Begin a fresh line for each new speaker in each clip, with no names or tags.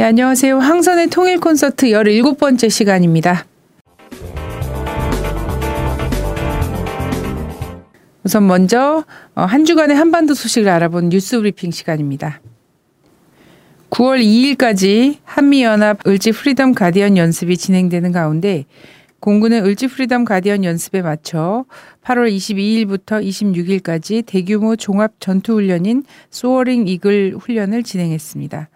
네, 안녕하세요. 황선의 통일 콘서트 17번째 시간입니다. 우선 먼저 어, 한 주간의 한반도 소식을 알아본 뉴스 브리핑 시간입니다. 9월 2일까지 한미연합 을지 프리덤 가디언 연습이 진행되는 가운데 공군은 을지 프리덤 가디언 연습에 맞춰 8월 22일부터 26일까지 대규모 종합 전투 훈련인 Soaring Eagle 훈련을 진행했습니다.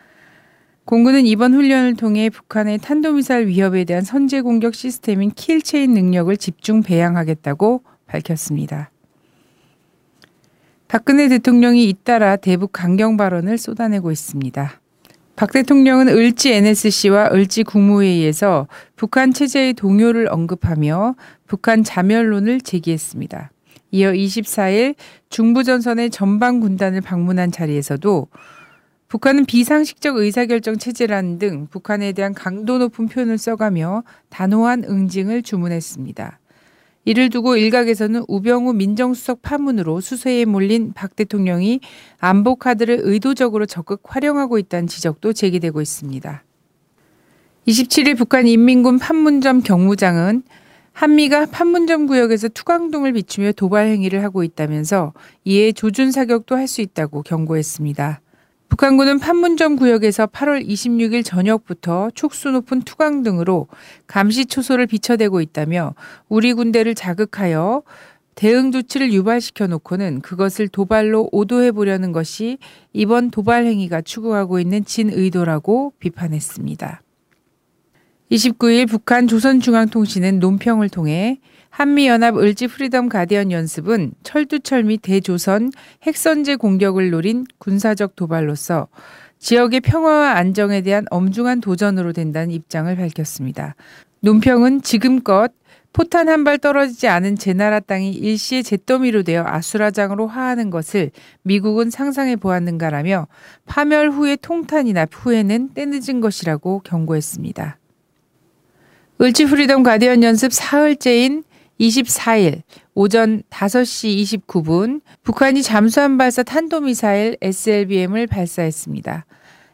공군은 이번 훈련을 통해 북한의 탄도미사일 위협에 대한 선제 공격 시스템인 킬체인 능력을 집중 배양하겠다고 밝혔습니다. 박근혜 대통령이 잇따라 대북 강경 발언을 쏟아내고 있습니다. 박 대통령은 을지 NSC와 을지 국무회의에서 북한 체제의 동요를 언급하며 북한 자멸론을 제기했습니다. 이어 24일 중부전선의 전방 군단을 방문한 자리에서도 북한은 비상식적 의사결정 체제라는 등 북한에 대한 강도 높은 표현을 써가며 단호한 응징을 주문했습니다. 이를 두고 일각에서는 우병우 민정수석 파문으로 수세에 몰린 박 대통령이 안보 카드를 의도적으로 적극 활용하고 있다는 지적도 제기되고 있습니다. 27일 북한 인민군 판문점 경무장은 한미가 판문점 구역에서 투강동을 비추며 도발 행위를 하고 있다면서 이에 조준 사격도 할 수 있다고 경고했습니다. 북한군은 판문점 구역에서 8월 26일 저녁부터 촉수 높은 투강 등으로 감시 초소를 비춰대고 있다며 우리 군대를 자극하여 대응 조치를 유발시켜 놓고는 그것을 도발로 오도해 보려는 것이 이번 도발 행위가 추구하고 있는 진의도라고 비판했습니다. 29일 북한 조선중앙통신은 논평을 통해 한미연합 을지 프리덤 가디언 연습은 철두철미 대조선 핵선제 공격을 노린 군사적 도발로서 지역의 평화와 안정에 대한 엄중한 도전으로 된다는 입장을 밝혔습니다. 논평은 지금껏 포탄 한 발 떨어지지 않은 제 나라 땅이 일시에 잿더미로 되어 아수라장으로 화하는 것을 미국은 상상해 보았는가라며 파멸 후의 통탄이나 후회는 때늦은 것이라고 경고했습니다. 을지 프리덤 가디언 연습 사흘째인 24일 오전 5시 29분 북한이 잠수함 발사 탄도미사일 SLBM을 발사했습니다.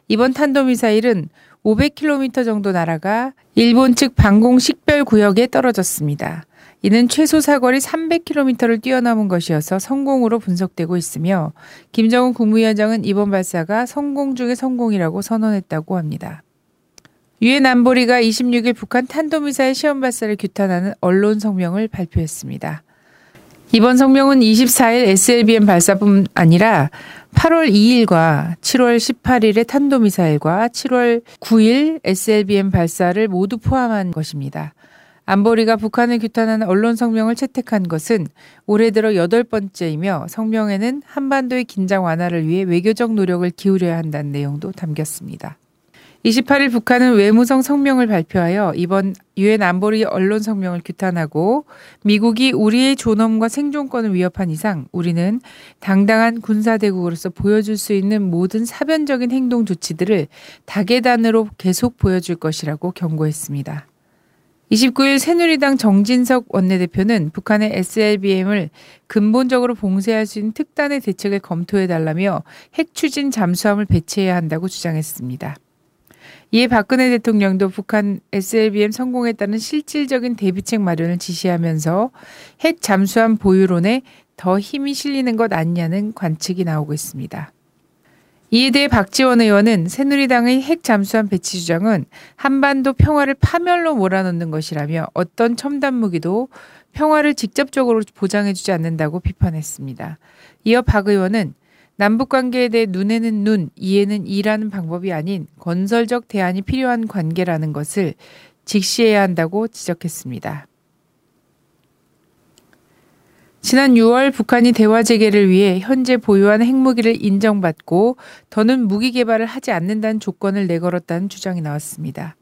이번 탄도미사일은 500km 정도 날아가 일본 측 방공 식별 구역에 떨어졌습니다. 이는 최소 사거리 300km를 뛰어넘은 것이어서 성공으로 분석되고 있으며 김정은 국무위원장은 이번 발사가 성공 중의 성공이라고 선언했다고 합니다. 유엔 안보리가 26일 북한 탄도미사일 시험 발사를 규탄하는 언론 성명을 발표했습니다. 이번 성명은 24일 SLBM 발사뿐 아니라 8월 2일과 7월 18일의 탄도미사일과 7월 9일 SLBM 발사를 모두 포함한 것입니다. 안보리가 북한을 규탄하는 언론 성명을 채택한 것은 올해 들어 여덟 번째이며 성명에는 한반도의 긴장 완화를 위해 외교적 노력을 기울여야 한다는 내용도 담겼습니다. 28일 북한은 외무성 성명을 발표하여 이번 유엔 안보리 언론 성명을 규탄하고 미국이 우리의 존엄과 생존권을 위협한 이상 우리는 당당한 군사대국으로서 보여줄 수 있는 모든 사변적인 행동 조치들을 다계단으로 계속 보여줄 것이라고 경고했습니다. 29일 새누리당 정진석 원내대표는 북한의 SLBM을 근본적으로 봉쇄할 수 있는 특단의 대책을 검토해달라며 핵 추진 잠수함을 배치해야 한다고 주장했습니다. 이에 박근혜 대통령도 북한 SLBM 따른 실질적인 대비책 마련을 지시하면서 핵 잠수함 보유론에 더 힘이 실리는 것 아니냐는 관측이 나오고 있습니다. 이에 대해 박지원 의원은 새누리당의 핵 잠수함 배치 주장은 한반도 평화를 파멸로 몰아넣는 것이라며 어떤 첨단 무기도 평화를 직접적으로 보장해주지 않는다고 비판했습니다. 이어 박 의원은 남북 관계에 대해 눈에는 눈, 이에는 이라는 방법이 아닌 건설적 대안이 필요한 관계라는 것을 직시해야 한다고 지적했습니다. 지난 6월 북한이 대화 재개를 위해 현재 보유한 핵무기를 인정받고 더는 무기 개발을 하지 않는다는 조건을 내걸었다는 주장이 나왔습니다.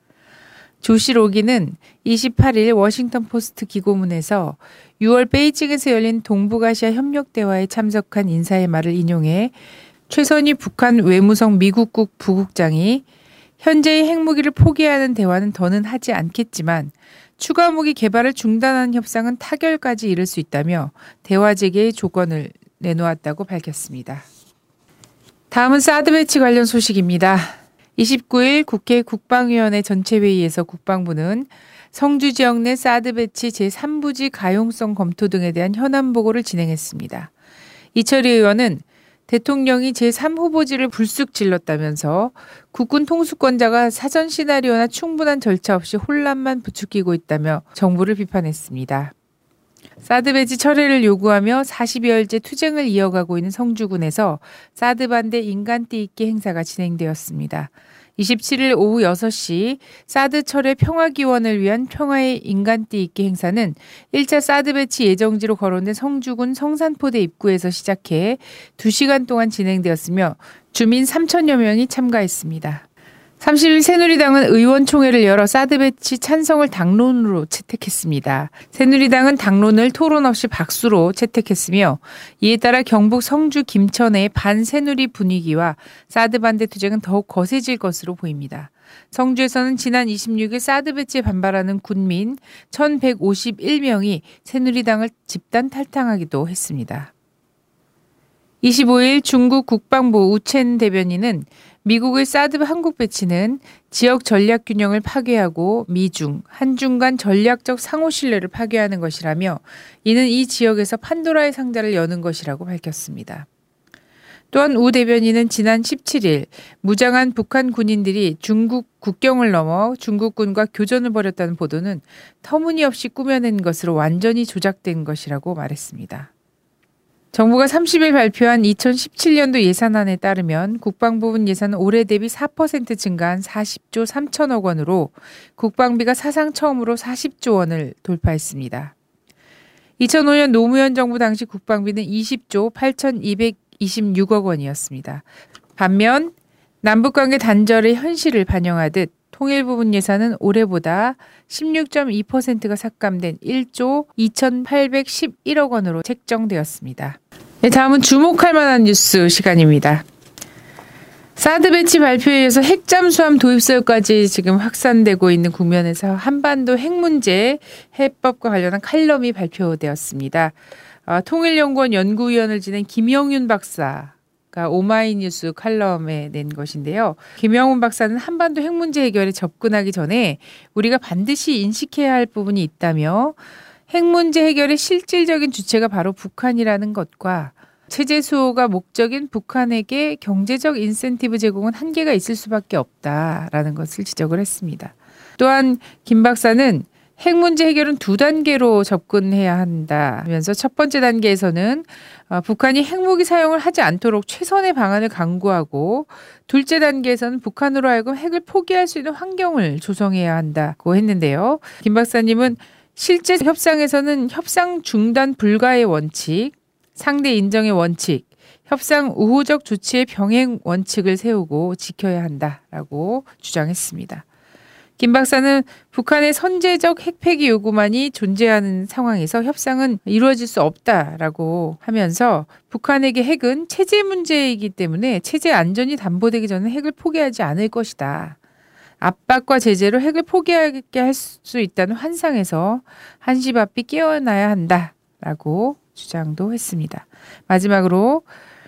조시 로긴은 28일 워싱턴 포스트 기고문에서 6월 베이징에서 열린 동북아시아 협력 대화에 참석한 인사의 말을 인용해 최선희 북한 외무성 미국국 부국장이 현재의 핵무기를 포기하는 대화는 더는 하지 않겠지만 추가 무기 개발을 중단하는 협상은 타결까지 이를 수 있다며 대화 재개의 조건을 내놓았다고 밝혔습니다. 다음은 사드 배치 관련 소식입니다. 29일 국회 국방위원회 전체회의에서 국방부는 성주 지역 내 사드 배치 제3부지 가용성 검토 등에 대한 현안 보고를 진행했습니다. 이철희 의원은 대통령이 제3후보지를 불쑥 질렀다면서 국군 통수권자가 사전 시나리오나 충분한 절차 없이 혼란만 부추기고 있다며 정부를 비판했습니다. 사드 배치 철회를 요구하며 40여일째 투쟁을 이어가고 있는 성주군에서 사드 반대 인간띠 잇기 행사가 진행되었습니다. 27일 오후 6시 사드 철회 평화기원을 위한 평화의 인간띠 잇기 행사는 1차 사드 배치 예정지로 거론된 성주군 성산포대 입구에서 시작해 2시간 동안 진행되었으며 주민 3천여 명이 참가했습니다. 30일 새누리당은 의원총회를 열어 사드 배치 찬성을 당론으로 채택했습니다. 새누리당은 당론을 토론 없이 박수로 채택했으며 이에 따라 경북 성주 김천의 반새누리 분위기와 사드 반대 투쟁은 더욱 거세질 것으로 보입니다. 성주에서는 지난 26일 사드 배치에 반발하는 군민 1151명이 새누리당을 집단 탈당하기도 했습니다. 25일 중국 국방부 우첸 대변인은 미국의 사드 한국 배치는 지역 전략 균형을 파괴하고 미중, 한중 간 전략적 상호 신뢰를 파괴하는 것이라며 이는 이 지역에서 판도라의 상자를 여는 것이라고 밝혔습니다. 또한 우 대변인은 지난 17일 무장한 북한 군인들이 중국 국경을 넘어 중국군과 교전을 벌였다는 보도는 터무니없이 꾸며낸 것으로 완전히 조작된 것이라고 말했습니다. 정부가 30일 발표한 2017년도 예산안에 따르면 국방부분 예산은 올해 대비 4% 증가한 40조 3천억 원으로 국방비가 사상 처음으로 40조 원을 돌파했습니다. 2005년 노무현 정부 당시 국방비는 20조 8,226억 원이었습니다. 반면 남북관계 단절의 현실을 반영하듯 통일 부분 예산은 올해보다 16.2%가 삭감된 1조 2,811억 원으로 책정되었습니다. 네, 다음은 주목할 만한 뉴스 시간입니다. 사드 배치 발표에 의해서 핵 잠수함 도입설까지 지금 확산되고 있는 국면에서 한반도 핵 문제 해법과 관련한 칼럼이 발표되었습니다. 어, 통일연구원 연구위원을 지낸 김영윤 박사 가 오마이뉴스 칼럼에 낸 것인데요. 김영훈 박사는 한반도 핵 문제 해결에 접근하기 전에 우리가 반드시 인식해야 할 부분이 있다며 핵 문제 해결의 실질적인 주체가 바로 북한이라는 것과 체제 수호가 목적인 북한에게 경제적 인센티브 제공은 한계가 있을 수밖에 없다라는 것을 지적을 했습니다. 또한 김 박사는 핵 문제 해결은 두 단계로 접근해야 한다 하면서 첫 번째 단계에서는 어, 북한이 핵무기 사용을 하지 않도록 최선의 방안을 강구하고 둘째 단계에서는 북한으로 하여금 핵을 포기할 수 있는 환경을 조성해야 한다고 했는데요. 김 박사님은 실제 협상에서는 협상 중단 불가의 원칙, 상대 인정의 원칙, 협상 우호적 조치의 병행 원칙을 세우고 지켜야 한다라고 주장했습니다. 김 박사는 북한의 선제적 핵폐기 요구만이 존재하는 상황에서 협상은 이루어질 수 없다라고 하면서 북한에게 핵은 체제 문제이기 때문에 체제 안전이 담보되기 전에 핵을 포기하지 않을 것이다. 압박과 제재로 핵을 포기하게 할 수 있다는 환상에서 한시바삐 깨어나야 한다라고 주장도 했습니다. 마지막으로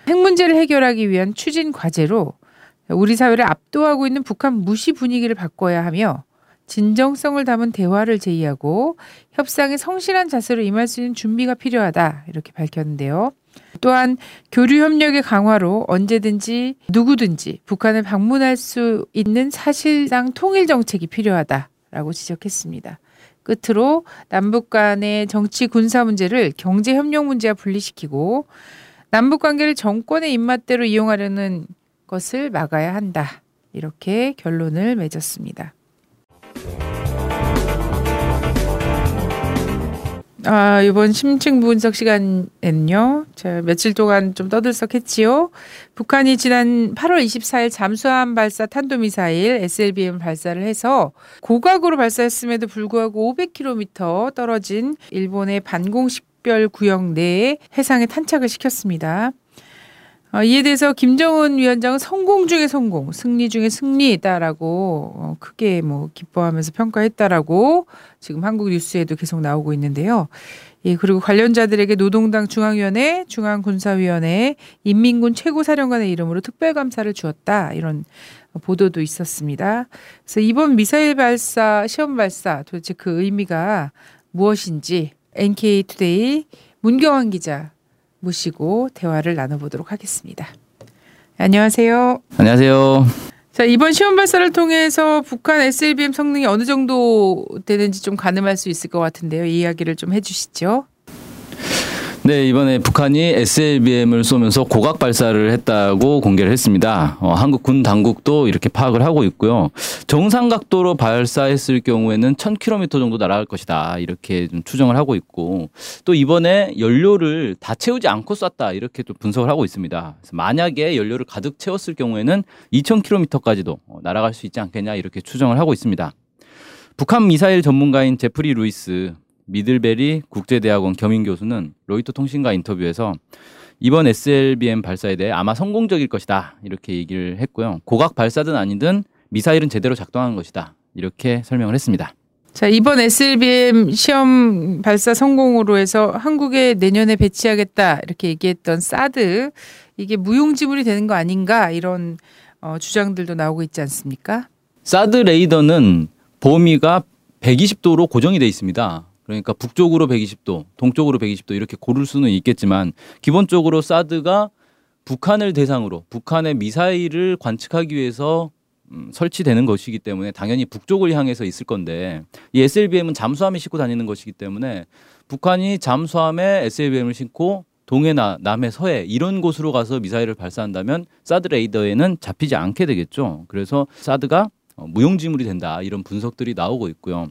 핵 문제를 해결하기 위한 추진 과제로 우리 사회를 압도하고 있는 북한 무시 분위기를 바꿔야 하며 진정성을 담은 대화를 제의하고 협상에 성실한 자세로 임할 수 있는 준비가 필요하다 이렇게 밝혔는데요. 또한 교류 협력의 강화로 언제든지 누구든지 북한을 방문할 수 있는 사실상 통일 정책이 필요하다라고 지적했습니다. 끝으로 남북 간의 정치 군사 문제를 경제 협력 문제와 분리시키고 남북 관계를 정권의 입맛대로 이용하려는 것을 막아야 한다. 이렇게 결론을 맺었습니다. 아, 이번 심층 분석 시간에는요, 제가 며칠 동안 좀 떠들썩했지요. 북한이 지난 8월 24일 잠수함 발사 탄도미사일 SLBM 발사를 해서 고각으로 발사했음에도 불구하고 500km 떨어진 일본의 반공식별 구역 내에 해상에 탄착을 시켰습니다. 어, 이에 대해서 김정은 위원장은 성공 중의 성공, 승리 중의 승리다라고 어, 크게 뭐 기뻐하면서 평가했다라고 지금 한국 뉴스에도 계속 나오고 있는데요. 예, 그리고 관련자들에게 노동당 중앙위원회, 중앙군사위원회, 인민군 최고사령관의 이름으로 특별감사를 주었다. 이런 보도도 있었습니다. 그래서 이번 미사일 발사, 시험 발사 도대체 그 의미가 무엇인지 NK투데이 문경환 기자 모시고 대화를 나눠보도록 하겠습니다. 안녕하세요.
안녕하세요.
자, 이번 시험 발사를 통해서 북한 SLBM 성능이 어느 정도 되는지 좀 가늠할 수 있을 것 같은데요. 이 이야기를 좀 해주시죠.
네, 이번에 북한이 SLBM을 쏘면서 고각 발사를 했다고 공개를 했습니다. 어, 한국 군 당국도 이렇게 파악을 하고 있고요. 정상 각도로 발사했을 경우에는 1000km 정도 날아갈 것이다. 이렇게 좀 추정을 하고 있고 또 이번에 연료를 다 채우지 않고 쐈다. 이렇게 또 분석을 하고 있습니다. 그래서 만약에 연료를 가득 채웠을 경우에는 2000km까지도 어, 날아갈 수 있지 않겠냐 이렇게 추정을 하고 있습니다. 북한 미사일 전문가인 제프리 루이스 미들베리 국제대학원 겸임 교수는 로이터 통신과 인터뷰에서 이번 SLBM 발사에 대해 아마 성공적일 것이다 이렇게 얘기를 했고요. 고각 발사든 아니든 미사일은 제대로 작동한 것이다 이렇게 설명을 했습니다.
자 이번 SLBM 시험 발사 성공으로 해서 한국에 내년에 배치하겠다 이렇게 얘기했던 사드 이게 무용지물이 되는 거 아닌가 이런 어, 주장들도 나오고 있지 않습니까?
사드 레이더는 범위가 120도로 고정이 돼 있습니다. 그러니까 북쪽으로 120도, 동쪽으로 120도 이렇게 고를 수는 있겠지만 기본적으로 사드가 북한을 대상으로 북한의 미사일을 관측하기 위해서 음, 설치되는 것이기 때문에 당연히 북쪽을 향해서 있을 건데 이 SLBM은 잠수함이 싣고 다니는 것이기 때문에 북한이 잠수함에 SLBM을 싣고 동해나 남해 서해 이런 곳으로 가서 미사일을 발사한다면 사드 레이더에는 잡히지 않게 되겠죠. 그래서 사드가 어, 무용지물이 된다 이런 분석들이 나오고 있고요.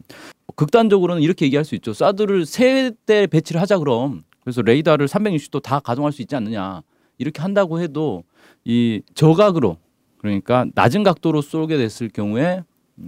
극단적으로는 이렇게 얘기할 수 있죠. 사드를 세 대 배치를 하자 그럼 그래서 레이더를 360도 다 가동할 수 있지 않느냐 이렇게 한다고 해도 이 저각으로 그러니까 낮은 각도로 쏘게 됐을 경우에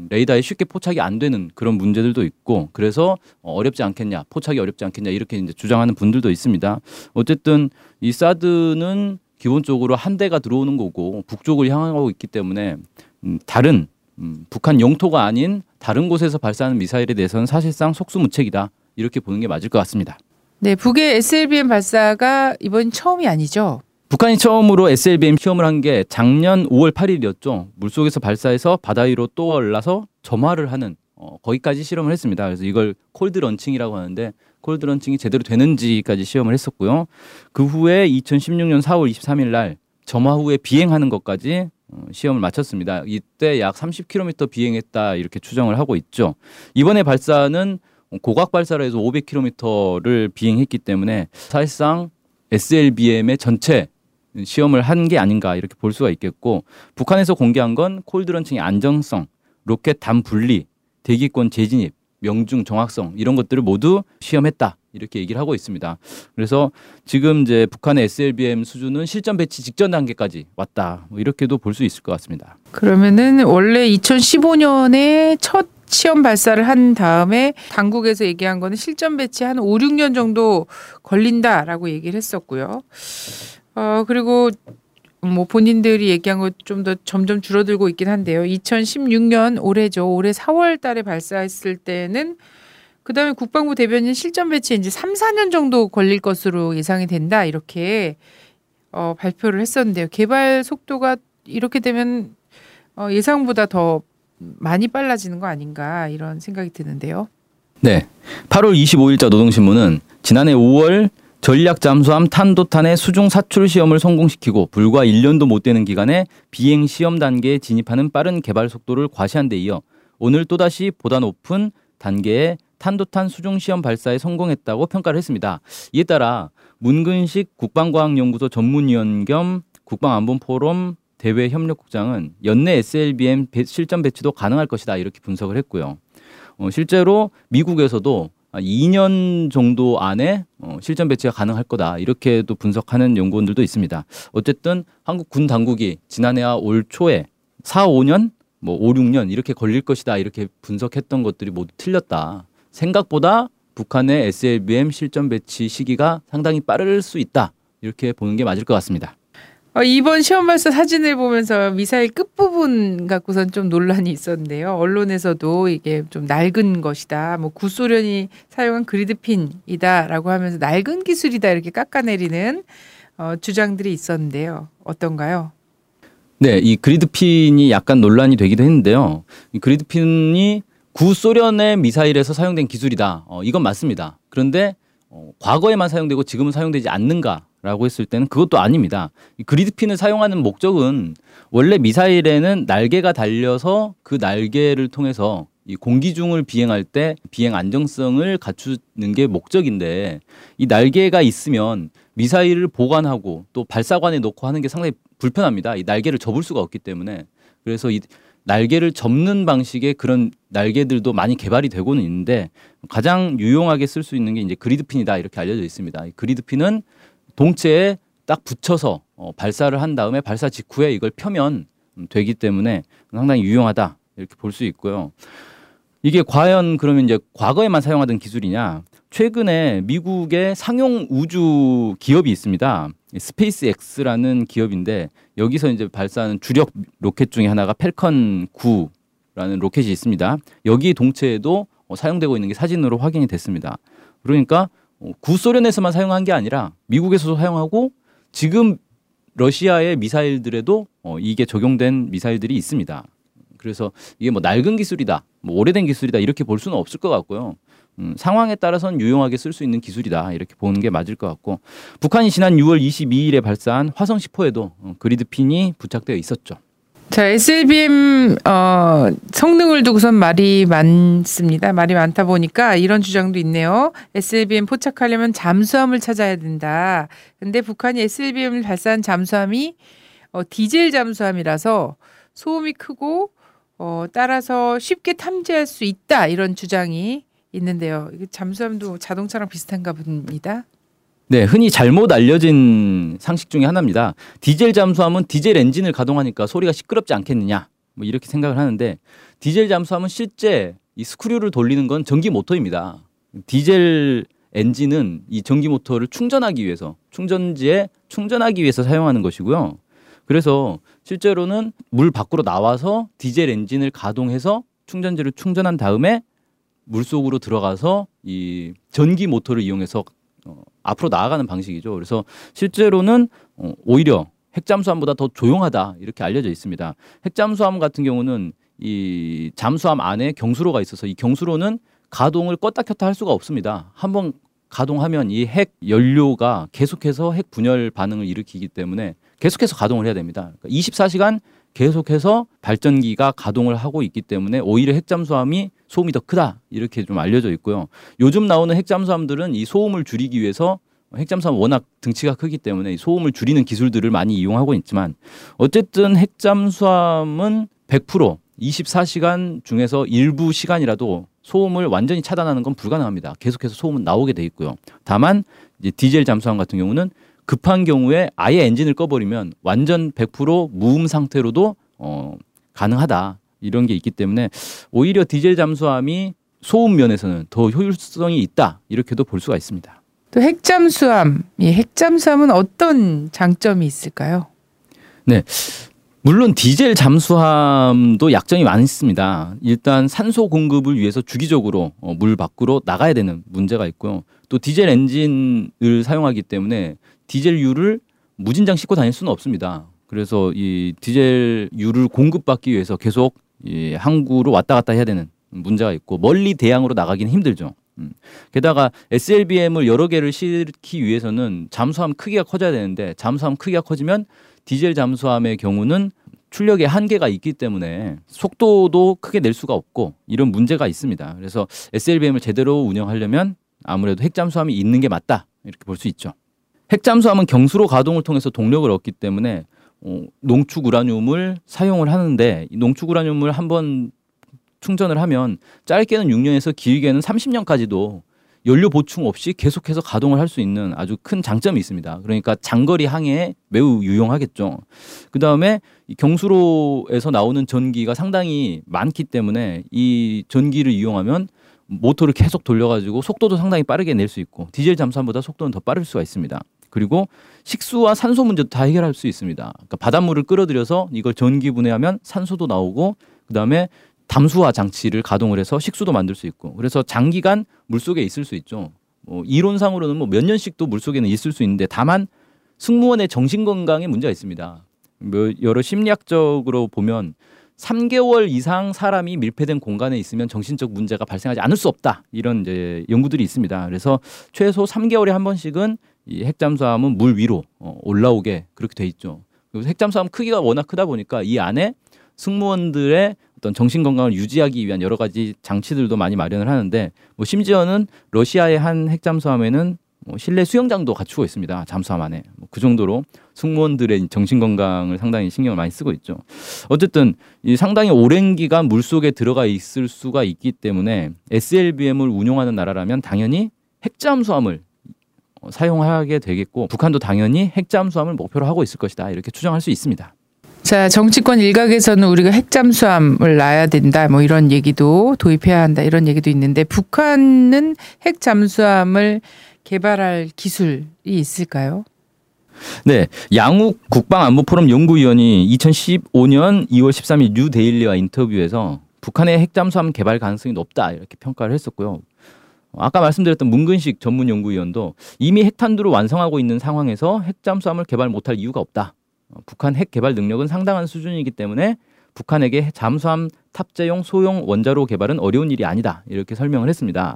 레이더에 쉽게 포착이 안 되는 그런 문제들도 있고 그래서 어렵지 않겠냐 포착이 어렵지 않겠냐 이렇게 이제 주장하는 분들도 있습니다. 어쨌든 이 사드는 기본적으로 한 대가 들어오는 거고 북쪽을 향하고 있기 때문에 음, 다른 음, 북한 영토가 아닌 다른 곳에서 발사하는 미사일에 대해서는 사실상 속수무책이다 이렇게 보는 게 맞을 것 같습니다.
네, 북의 SLBM 발사가 이번 처음이 아니죠.
북한이 처음으로 SLBM 시험을 한 게 작년 5월 8일이었죠. 물속에서 발사해서 바다 위로 또 올라서 점화를 하는 어, 거기까지 실험을 했습니다. 그래서 이걸 cold launching이라고 하는데 cold launching이 제대로 되는지까지 시험을 했었고요. 그 후에 2016년 4월 23일 날 점화 후에 비행하는 것까지 어, 시험을 마쳤습니다. 이때 약 30km 비행했다 이렇게 추정을 하고 있죠. 이번에 발사는 고각 발사를 해서 500km를 비행했기 때문에 사실상 SLBM의 전체 시험을 한 게 아닌가 이렇게 볼 수가 있겠고 북한에서 공개한 건 콜드런칭의 안정성, 로켓 단 분리, 대기권 재진입, 명중 정확성 이런 것들을 모두 시험했다 이렇게 얘기를 하고 있습니다. 그래서 지금 이제 북한의 SLBM 수준은 실전 배치 직전 단계까지 왔다. 뭐 이렇게도 볼 수 있을 것 같습니다.
그러면은 원래 2015년에 첫 시험 발사를 한 다음에 당국에서 얘기한 거는 실전 배치 한 5, 6년 정도 걸린다라고 얘기를 했었고요. 어, 그리고 뭐 본인들이 얘기한 것 좀 더 점점 줄어들고 있긴 한데요. 2016년 올해죠. 올해 4월 달에 발사했을 때는 그다음에 국방부 대변인 실전 배치 이제 3, 4년 정도 걸릴 것으로 예상이 된다. 이렇게 어, 발표를 했었는데요. 개발 속도가 이렇게 되면 어, 예상보다 더 많이 빨라지는 거 아닌가 이런 생각이 드는데요.
네. 8월 25일자 노동신문은 지난해 5월 전략 잠수함 탄도탄의 수중 사출 시험을 성공시키고 불과 1년도 못 되는 기간에 비행 시험 단계에 진입하는 빠른 개발 속도를 과시한 데 이어 오늘 또다시 보다 높은 단계의 탄도탄 수중 시험 발사에 성공했다고 평가를 했습니다. 이에 따라 문근식 국방과학연구소 전문위원 겸 국방안보포럼 대외 협력국장은 연내 SLBM 실전 배치도 가능할 것이다 이렇게 분석을 했고요. 어, 실제로 미국에서도 2년 정도 안에 어, 실전 배치가 가능할 거다 이렇게도 분석하는 연구원들도 있습니다. 어쨌든 한국 군 당국이 지난해와 올 초에 4, 5년, 뭐 5, 6년 이렇게 걸릴 것이다 이렇게 분석했던 것들이 모두 틀렸다. 생각보다 북한의 SLBM 실전 배치 시기가 상당히 빠를 수 있다. 이렇게 보는 게 맞을 것 같습니다.
어, 이번 시험 발사 사진을 보면서 미사일 끝부분 갖고선 좀 논란이 있었는데요. 언론에서도 이게 좀 낡은 것이다. 뭐 구소련이 사용한 그리드핀이다라고 하면서 낡은 기술이다 이렇게 깎아내리는 어, 주장들이 있었는데요. 어떤가요?
네, 이 그리드핀이 약간 논란이 되기도 했는데요. 이 그리드핀이 구소련의 미사일에서 사용된 기술이다. 어, 이건 맞습니다. 그런데 어, 과거에만 사용되고 지금은 사용되지 않는가라고 했을 때는 그것도 아닙니다. 이 그리드핀을 사용하는 목적은 원래 미사일에는 날개가 달려서 그 날개를 통해서 이 공기 중을 비행할 때 비행 안정성을 갖추는 게 목적인데 이 날개가 있으면 미사일을 보관하고 또 발사관에 놓고 하는 게 상당히 불편합니다. 이 날개를 접을 수가 없기 때문에 그래서 이 날개를 접는 방식의 그런 날개들도 많이 개발이 되고는 있는데 가장 유용하게 쓸 수 있는 게 이제 그리드핀이다 이렇게 알려져 있습니다. 이 그리드핀은 동체에 딱 붙여서 어, 발사를 한 다음에 발사 직후에 이걸 펴면 되기 때문에 상당히 유용하다 이렇게 볼 수 있고요. 이게 과연 그러면 이제 과거에만 사용하던 기술이냐? 최근에 미국의 상용 우주 기업이 있습니다. SpaceX라는 기업인데 여기서 이제 발사하는 주력 로켓 중에 하나가 Falcon 9라는 로켓이 있습니다. 여기 동체에도 어, 사용되고 있는 게 사진으로 확인이 됐습니다. 그러니까 어, 구소련에서만 사용한 게 아니라 미국에서도 사용하고 지금 러시아의 미사일들에도 어, 이게 적용된 미사일들이 있습니다. 그래서 이게 뭐 낡은 기술이다, 뭐 오래된 기술이다 이렇게 볼 수는 없을 것 같고요. 음, 상황에 따라서는 유용하게 쓸 수 있는 기술이다 이렇게 보는 게 맞을 것 같고 북한이 지난 6월 22일에 발사한 화성 10호에도 어, 그리드 핀이 부착되어 있었죠.
자, SLBM 어, 성능을 두고선 말이 많습니다. 말이 많다 보니까 이런 주장도 있네요. SLBM 포착하려면 잠수함을 찾아야 된다. 근데 북한이 SLBM을 발사한 잠수함이 어, 디젤 잠수함이라서 소음이 크고 어, 따라서 쉽게 탐지할 수 있다 이런 주장이 있는데요. 잠수함도 자동차랑 비슷한가 봅니다.
네, 흔히 잘못 알려진 상식 중에 하나입니다. 디젤 잠수함은 디젤 엔진을 가동하니까 소리가 시끄럽지 않겠느냐. 뭐 이렇게 생각을 하는데 디젤 잠수함은 실제 이 스크류를 돌리는 건 전기 모터입니다. 디젤 엔진은 이 전기 모터를 충전하기 위해서 충전지에 충전하기 위해서 사용하는 것이고요. 그래서 실제로는 물 밖으로 나와서 디젤 엔진을 가동해서 충전지를 충전한 다음에 물 속으로 들어가서 이 전기 모터를 이용해서 어, 앞으로 나아가는 방식이죠. 그래서 실제로는 어, 오히려 핵잠수함보다 더 조용하다 이렇게 알려져 있습니다. 핵잠수함 같은 경우는 이 잠수함 안에 경수로가 있어서 이 경수로는 가동을 껐다 켰다 할 수가 없습니다. 한번 가동하면 이 핵 연료가 계속해서 핵 분열 반응을 일으키기 때문에 계속해서 가동을 해야 됩니다. 그러니까 24시간 계속해서 발전기가 가동을 하고 있기 때문에 오히려 핵잠수함이 소음이 더 크다 이렇게 좀 알려져 있고요. 요즘 나오는 핵잠수함들은 이 소음을 줄이기 위해서 핵잠수함 워낙 등치가 크기 때문에 소음을 줄이는 기술들을 많이 이용하고 있지만 어쨌든 핵잠수함은 100% 24시간 중에서 일부 시간이라도 소음을 완전히 차단하는 건 불가능합니다. 계속해서 소음은 나오게 돼 있고요. 다만 디젤 잠수함 같은 경우는 급한 경우에 아예 엔진을 꺼버리면 완전 100% 무음 상태로도 어, 가능하다 이런 게 있기 때문에 오히려 디젤 잠수함이 소음 면에서는 더 효율성이 있다 이렇게도 볼 수가 있습니다.
또 핵잠수함, 이 핵잠수함은 어떤 장점이 있을까요?
네. 물론 디젤 잠수함도 약점이 많습니다. 일단 산소 공급을 위해서 주기적으로 어, 물 밖으로 나가야 되는 문제가 있고요. 또 디젤 엔진을 사용하기 때문에 디젤유를 무진장 싣고 다닐 수는 없습니다. 그래서 이 디젤유를 공급받기 위해서 계속 이 항구로 왔다 갔다 해야 되는 문제가 있고 멀리 대양으로 나가기는 힘들죠. 음. 게다가 SLBM을 여러 개를 싣기 위해서는 잠수함 크기가 커져야 되는데 잠수함 크기가 커지면 디젤 잠수함의 경우는 출력에 한계가 있기 때문에 속도도 크게 낼 수가 없고 이런 문제가 있습니다. 그래서 SLBM을 제대로 운영하려면 아무래도 핵잠수함이 있는 게 맞다 이렇게 볼 수 있죠. 핵잠수함은 경수로 가동을 통해서 동력을 얻기 때문에 어, 농축 우라늄을 사용을 하는데 이 농축 우라늄을 한번 충전을 하면 짧게는 6년에서 길게는 30년까지도 연료 보충 없이 계속해서 가동을 할 수 있는 아주 큰 장점이 있습니다. 그러니까 장거리 항해에 매우 유용하겠죠. 그 다음에 경수로에서 나오는 전기가 상당히 많기 때문에 이 전기를 이용하면 모터를 계속 돌려가지고 속도도 상당히 빠르게 낼 수 있고 디젤 잠수함보다 속도는 더 빠를 수가 있습니다. 그리고 식수와 산소 문제도 다 해결할 수 있습니다. 그러니까 바닷물을 끌어들여서 이걸 전기 분해하면 산소도 나오고 그다음에 담수화 장치를 가동을 해서 식수도 만들 수 있고 그래서 장기간 물 속에 있을 수 있죠. 뭐 이론상으로는 뭐 몇 년씩도 물 속에는 있을 수 있는데 다만 승무원의 정신 건강에 문제가 있습니다. 뭐 여러 심리학적으로 보면 3개월 이상 사람이 밀폐된 공간에 있으면 정신적 문제가 발생하지 않을 수 없다. 이런 이제 연구들이 있습니다. 그래서 최소 3개월에 한 번씩은 이 핵잠수함은 물 위로 어, 올라오게 그렇게 돼 있죠. 그리고 핵잠수함 크기가 워낙 크다 보니까 이 안에 승무원들의 어떤 정신 건강을 유지하기 위한 여러 가지 장치들도 많이 마련을 하는데 뭐 심지어는 러시아의 한 핵잠수함에는 뭐 실내 수영장도 갖추고 있습니다. 잠수함 안에 뭐 그 정도로 승무원들의 정신 건강을 상당히 신경을 많이 쓰고 있죠. 어쨌든 이 상당히 오랜 기간 물 속에 들어가 있을 수가 있기 때문에 SLBM을 운용하는 나라라면 당연히 핵잠수함을 어, 사용하게 되겠고 북한도 당연히 핵 잠수함을 목표로 하고 있을 것이다 이렇게 추정할 수 있습니다.
자, 정치권 일각에서는 우리가 핵잠수함을 놔야 된다, 뭐 이런 얘기도 도입해야 한다, 이런 얘기도 있는데, 북한은 핵잠수함을 개발할 기술이 있을까요?
네, 양욱 국방안보포럼 연구위원이 2015년 2월 13일 뉴데일리와 인터뷰에서 북한의 핵잠수함 개발 가능성이 높다 이렇게 평가를 했었고요. 아까 말씀드렸던 문근식 전문 연구위원도 이미 핵탄두를 완성하고 있는 상황에서 핵잠수함을 개발 못할 이유가 없다. 북한 핵 개발 능력은 상당한 수준이기 때문에 북한에게 잠수함 탑재용 소형 원자로 개발은 어려운 일이 아니다. 이렇게 설명을 했습니다.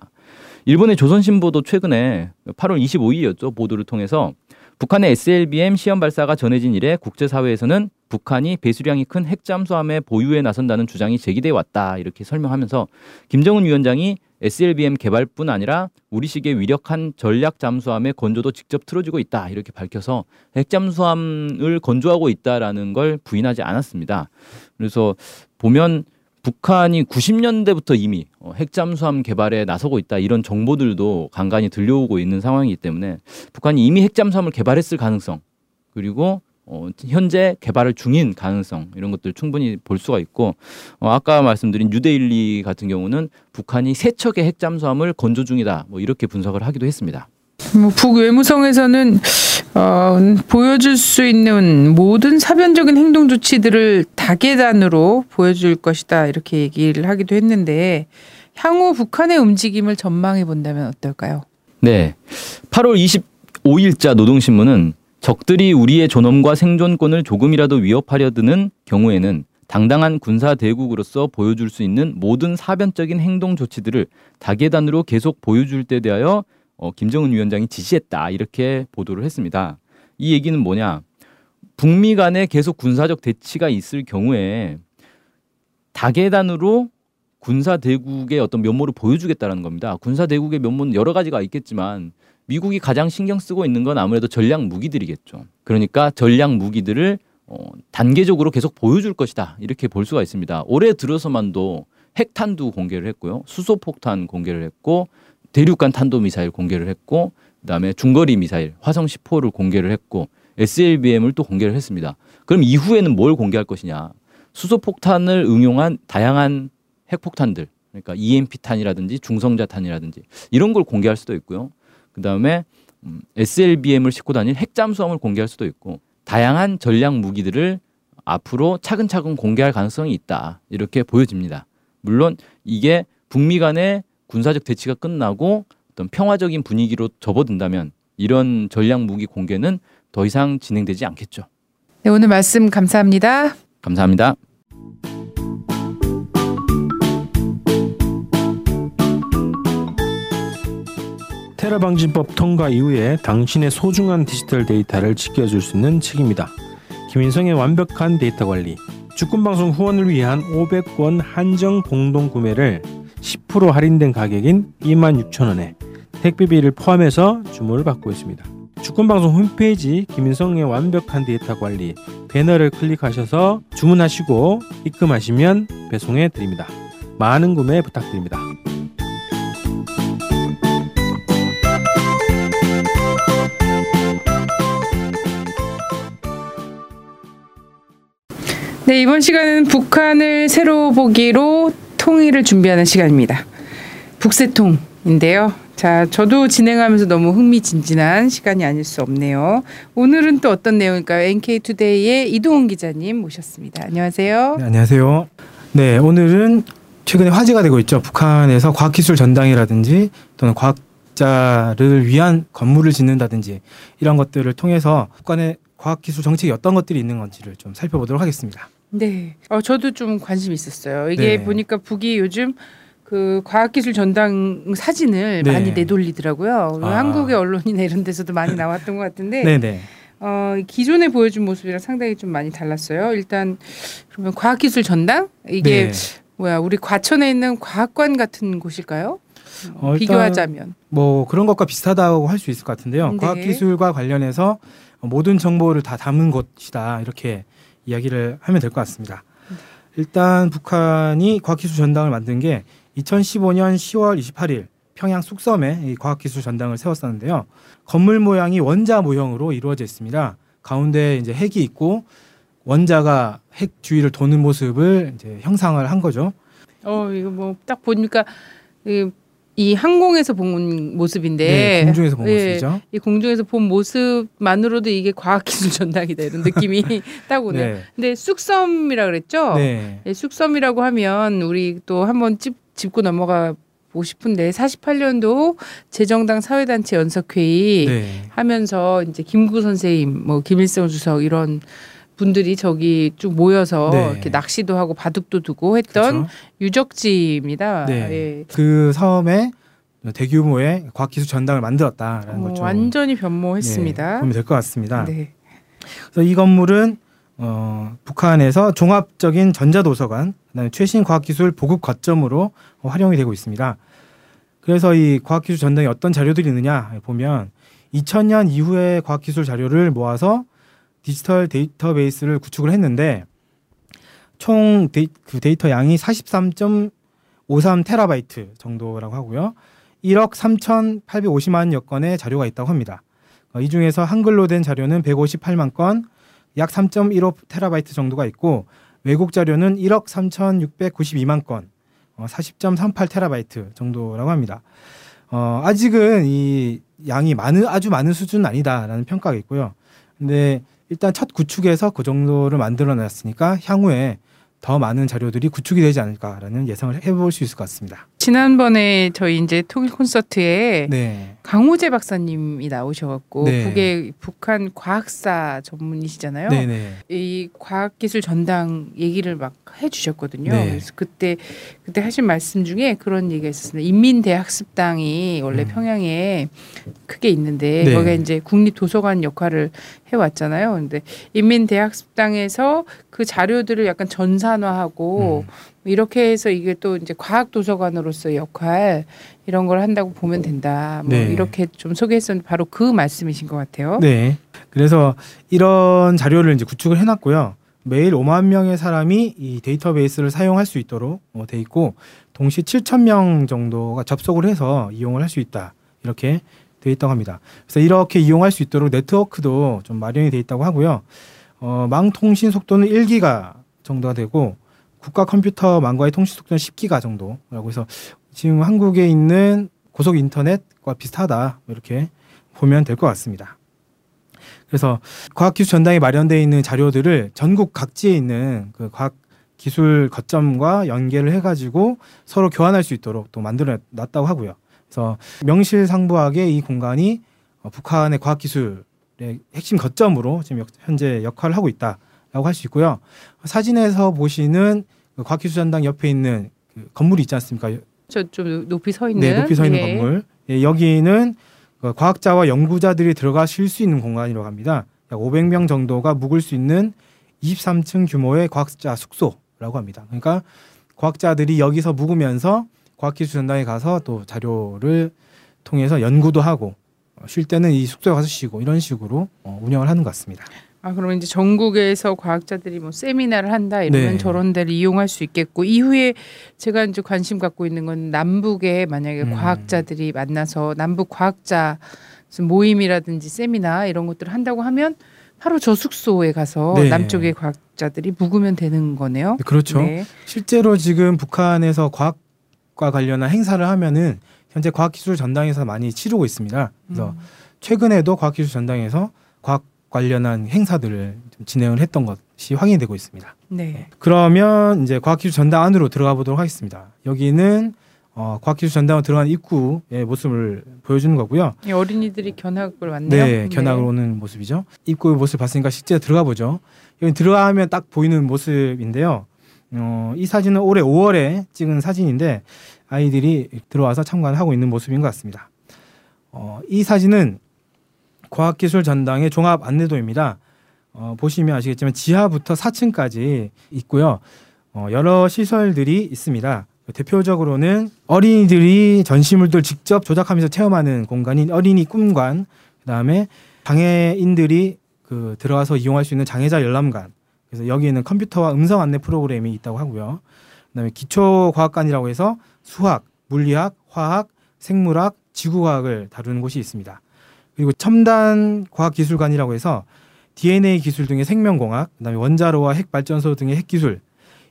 일본의 조선신보도 최근에 8월 25일이었죠. 보도를 통해서 북한의 SLBM 시험 발사가 전해진 이래 국제사회에서는 북한이 배수량이 큰 핵잠수함의 보유에 나선다는 주장이 제기돼 왔다 이렇게 설명하면서 김정은 위원장이 SLBM 개발뿐 아니라 우리식의 위력한 전략 잠수함의 건조도 직접 틀어주고 있다 이렇게 밝혀서 핵 잠수함을 건조하고 있다라는 걸 부인하지 않았습니다. 그래서 보면 북한이 90년대부터 이미 어, 핵잠수함 개발에 나서고 있다 이런 정보들도 간간히 들려오고 있는 상황이기 때문에 북한이 이미 핵 잠수함을 개발했을 가능성 그리고 어, 현재 개발을 중인 가능성 이런 것들 충분히 볼 수가 있고 어, 아까 말씀드린 뉴데일리 같은 경우는 북한이 세 척의 핵 잠수함을 건조 중이다 뭐 이렇게 분석을 하기도 했습니다.
뭐 북외무성에서는 어, 보여줄 수 있는 모든 사변적인 행동 조치들을 다계단으로 보여줄 것이다 이렇게 얘기를 하기도 했는데 향후 북한의 움직임을 전망해 본다면 어떨까요?
네, 8월 25일자 노동신문은 적들이 우리의 존엄과 생존권을 조금이라도 위협하려 드는 경우에는 당당한 군사 대국으로서 보여줄 수 있는 모든 사변적인 행동 조치들을 다계단으로 계속 보여줄 때 대하여 어, 김정은 위원장이 지시했다 이렇게 보도를 했습니다. 이 얘기는 뭐냐? 북미 간에 계속 군사적 대치가 있을 경우에 다계단으로 군사 대국의 어떤 면모를 보여주겠다는 겁니다. 군사 대국의 면모는 여러 가지가 있겠지만 미국이 가장 신경 쓰고 있는 건 아무래도 전략 무기들이겠죠. 그러니까 전략 무기들을 어, 단계적으로 계속 보여줄 것이다. 이렇게 볼 수가 있습니다. 올해 들어서만도 핵탄두 공개를 했고요. 수소폭탄 공개를 했고 대륙간 탄도 미사일 공개를 했고 그다음에 중거리 미사일 화성 10호를 공개를 했고 SLBM을 또 공개를 했습니다. 그럼 이후에는 뭘 공개할 것이냐? 수소폭탄을 응용한 다양한 핵폭탄들 그러니까 EMP탄이라든지 중성자탄이라든지 이런 걸 공개할 수도 있고요. 그 다음에 음, SLBM을 싣고 다닐 핵잠수함을 공개할 수도 있고 다양한 전략 무기들을 앞으로 차근차근 공개할 가능성이 있다 이렇게 보여집니다. 물론 이게 북미 간의 군사적 대치가 끝나고 어떤 평화적인 분위기로 접어든다면 이런 전략 무기 공개는 더 이상 진행되지 않겠죠.
네, 오늘 말씀 감사합니다.
감사합니다.
테러 방지법 통과 이후에 당신의 소중한 디지털 데이터를 지켜줄 수 있는 책입니다. 김인성의 완벽한 데이터 관리. 주권 방송 후원을 위한 500권 한정 공동 구매를 10% 할인된 가격인 26,000원에 택배비를 포함해서 주문을 받고 있습니다. 주권방송 홈페이지 김인성의 완벽한 데이터 관리 배너를 클릭하셔서 주문하시고 입금하시면 배송해 드립니다. 많은 구매 부탁드립니다.
네, 이번 시간은 북한을 새로 보기로 통일을 준비하는 시간입니다. 북새통인데요. 자, 저도 진행하면서 너무 흥미진진한 시간이 아닐 수 없네요. 오늘은 또 어떤 내용일까요? NK투데이의 이동훈 기자님 모셨습니다. 안녕하세요.
네, 안녕하세요. 네, 오늘은 최근에 화제가 되고 있죠. 북한에서 과학기술 전당이라든지 또는 과학자를 위한 건물을 짓는다든지 이런 것들을 통해서 북한의 과학기술 정책이 어떤 것들이 있는 건지를 좀 살펴보도록 하겠습니다.
네. 어, 저도 좀 관심 있었어요. 이게
네.
보니까 북이 요즘 그 과학기술 전당 사진을
네.
많이 내돌리더라고요.
아.
한국의 언론이나 이런 데서도 많이 나왔던 것 같은데
네, 네.
어, 기존에 보여준 모습이랑 상당히 좀 많이 달랐어요. 일단 그러면 과학기술 전당 이게
네.
뭐야 우리 과천에 있는 과학관 같은 곳일까요?
어,
비교하자면
뭐 그런 것과 비슷하다고 할 수 있을 것 같은데요.
네.
과학기술과 관련해서 모든 정보를 다 담은 곳이다 이렇게 이야기를 하면 될 것 같습니다. 일단 북한이 과학기술 전당을 만든 게 2015년 10월 28일 평양 쑥섬에 이 과학기술 전당을 세웠었는데요. 건물 모양이 원자 모형으로 이루어져 있습니다. 가운데 이제 핵이 있고 원자가 핵 주위를 도는 모습을 이제 형상을 한 거죠.
어 이거 뭐 딱 보니까 이, 이 항공에서 본 모습인데
네, 공중에서 본
예,
모습이죠.
이 공중에서 본 모습만으로도 이게 과학기술 전당이다 이런 느낌이 딱 오네요.
네.
근데 쑥섬이라 그랬죠?
네.
네, 쑥섬이라고 하면 우리 또 한번 짚, 짚고 넘어가 보고 싶은데 48년도 재정당 사회단체 연석회의
네.
하면서 이제 김구 선생님, 뭐 김일성 주석 이런 분들이 저기 쭉 모여서
네.
이렇게 낚시도 하고 바둑도 두고 했던
그렇죠.
유적지입니다.
네.
예.
그 섬에 대규모의 과학기술 전당을 만들었다라는
어,
걸 좀,
완전히
예,
변모했습니다.
보면 될 것 같습니다.
네.
그래서 이 건물은 어, 북한에서 종합적인 전자도서관, 그다음에 최신 과학기술 보급 거점으로 어, 활용이 되고 있습니다. 그래서 이 과학기술 전당에 어떤 자료들이 있느냐 보면 2000년 이후의 과학기술 자료를 모아서 디지털 데이터베이스를 구축을 했는데 총 데이, 그 데이터 양이 43.53 테라바이트 정도라고 하고요. 1억 3,850만 건의 자료가 있다고 합니다. 어, 이 중에서 한글로 된 자료는 158만 건, 약 3.15 테라바이트 정도가 있고 외국 자료는 1억 3,692만 건, 어, 40.38 테라바이트 정도라고 합니다. 어, 아직은 이 양이 많은 아주 많은 수준은 아니다라는 평가가 있고요. 근데 일단 첫 구축에서 그 정도를 만들어 놨으니까 향후에 더 많은 자료들이 구축이 되지 않을까라는 예상을 해볼 수 있을 것 같습니다.
지난번에 저희 이제 통일 콘서트에
네,
강호재 박사님이 나오셔갖고
네.
북의 북한 과학사 전문이시잖아요.
네, 네,
이 과학기술 전당 얘기를 막 해주셨거든요.
네.
그래서 그때 그때 하신 말씀 중에 그런 얘기가 있었습니다. 인민대학습당이 원래
음.
평양에 크게 있는데
네.
거기에 이제 국립도서관 역할을 해왔잖아요. 근데 인민대학습당에서 그 자료들을 약간 전산화하고
음.
이렇게 해서 이게 또 이제 과학 도서관으로서의 역할 이런 걸 한다고 보면 된다. 뭐
네.
이렇게 좀 소개했었는데 바로 그 말씀이신 것 같아요.
네. 그래서 이런 자료를 이제 구축을 해놨고요. 매일 5만 명의 사람이 이 데이터베이스를 사용할 수 있도록 어, 돼 있고 동시 7천 명 정도가 접속을 해서 이용을 할 수 있다 이렇게 돼 있다고 합니다. 그래서 이렇게 이용할 수 있도록 네트워크도 좀 마련이 돼 있다고 하고요. 어, 망 통신 속도는 1기가 정도가 되고 국가 컴퓨터망과의 통신 속도는 10기가 정도라고 해서 지금 한국에 있는 고속 인터넷과 비슷하다 이렇게 보면 될 것 같습니다. 그래서 과학기술 전당에 마련되어 있는 자료들을 전국 각지에 있는 그 과학 기술 거점과 연계를 해가지고 서로 교환할 수 있도록 또 만들어 놨다고 하고요. 그래서 명실상부하게 이 공간이 어, 북한의 과학기술의 핵심 거점으로 지금 역- 현재 역할을 하고 있다라고 할 수 있고요. 사진에서 보시는 그 과학기술 전당 옆에 있는 그 건물이 있지 않습니까?
저 좀 높이 서 있는
네, 높이 서 있는
예.
건물. 예, 여기는 그 과학자와 연구자들이 들어가 쉴 수 있는 공간이라고 합니다. 약 500명 정도가 묵을 수 있는 23층 규모의 과학자 숙소라고 합니다. 그러니까 과학자들이 여기서 묵으면서 과학기술 전당에 가서 또 자료를 통해서 연구도 하고 어, 쉴 때는 이 숙소에 가서 쉬고 이런 식으로 어, 운영을 하는 것 같습니다.
아 그러면 이제 전국에서 과학자들이 뭐 세미나를 한다 이러면
네.
저런 데를 이용할 수 있겠고 이후에 제가 이제 관심 갖고 있는 건 남북에 만약에
음.
과학자들이 만나서 남북 과학자 모임이라든지 세미나 이런 것들을 한다고 하면 바로 저 숙소에 가서
네.
남쪽의 과학자들이 묵으면 되는 거네요.
그렇죠.
네.
실제로 지금 북한에서 과학과 관련한 행사를 하면은 현재 과학기술 전당에서 많이 치르고 있습니다. 그래서
음.
최근에도 과학기술 전당에서 과학 관련한 행사들을 좀 진행을 했던 것이 확인되고 있습니다.
네.
그러면 이제 과학기술 전당 안으로 들어가 보도록 하겠습니다. 여기는 어, 과학기술 전당으로 들어간 입구의 모습을 보여주는 거고요.
이 어린이들이 견학을 왔네요.
네, 견학을 오는 모습이죠. 입구의 모습 봤으니까 실제 들어가 보죠. 여기 들어가면 딱 보이는 모습인데요. 어, 이 사진은 올해 5월에 찍은 사진인데 아이들이 들어와서 참관하고 있는 모습인 것 같습니다. 어, 이 사진은 과학기술 전당의 종합 안내도입니다. 어, 보시면 아시겠지만 지하부터 4층까지 있고요. 어, 여러 시설들이 있습니다. 대표적으로는 어린이들이 전시물들 직접 조작하면서 체험하는 공간인 어린이 꿈관, 그다음에 장애인들이 그 들어와서 이용할 수 있는 장애자 열람관. 그래서 여기에는 컴퓨터와 음성 안내 프로그램이 있다고 하고요. 그다음에 기초 과학관이라고 해서 수학, 물리학, 화학, 생물학, 지구과학을 다루는 곳이 있습니다. 그리고 첨단 과학기술관이라고 해서 DNA 기술 등의 생명공학, 그다음에 원자로와 핵 발전소 등의 핵 기술,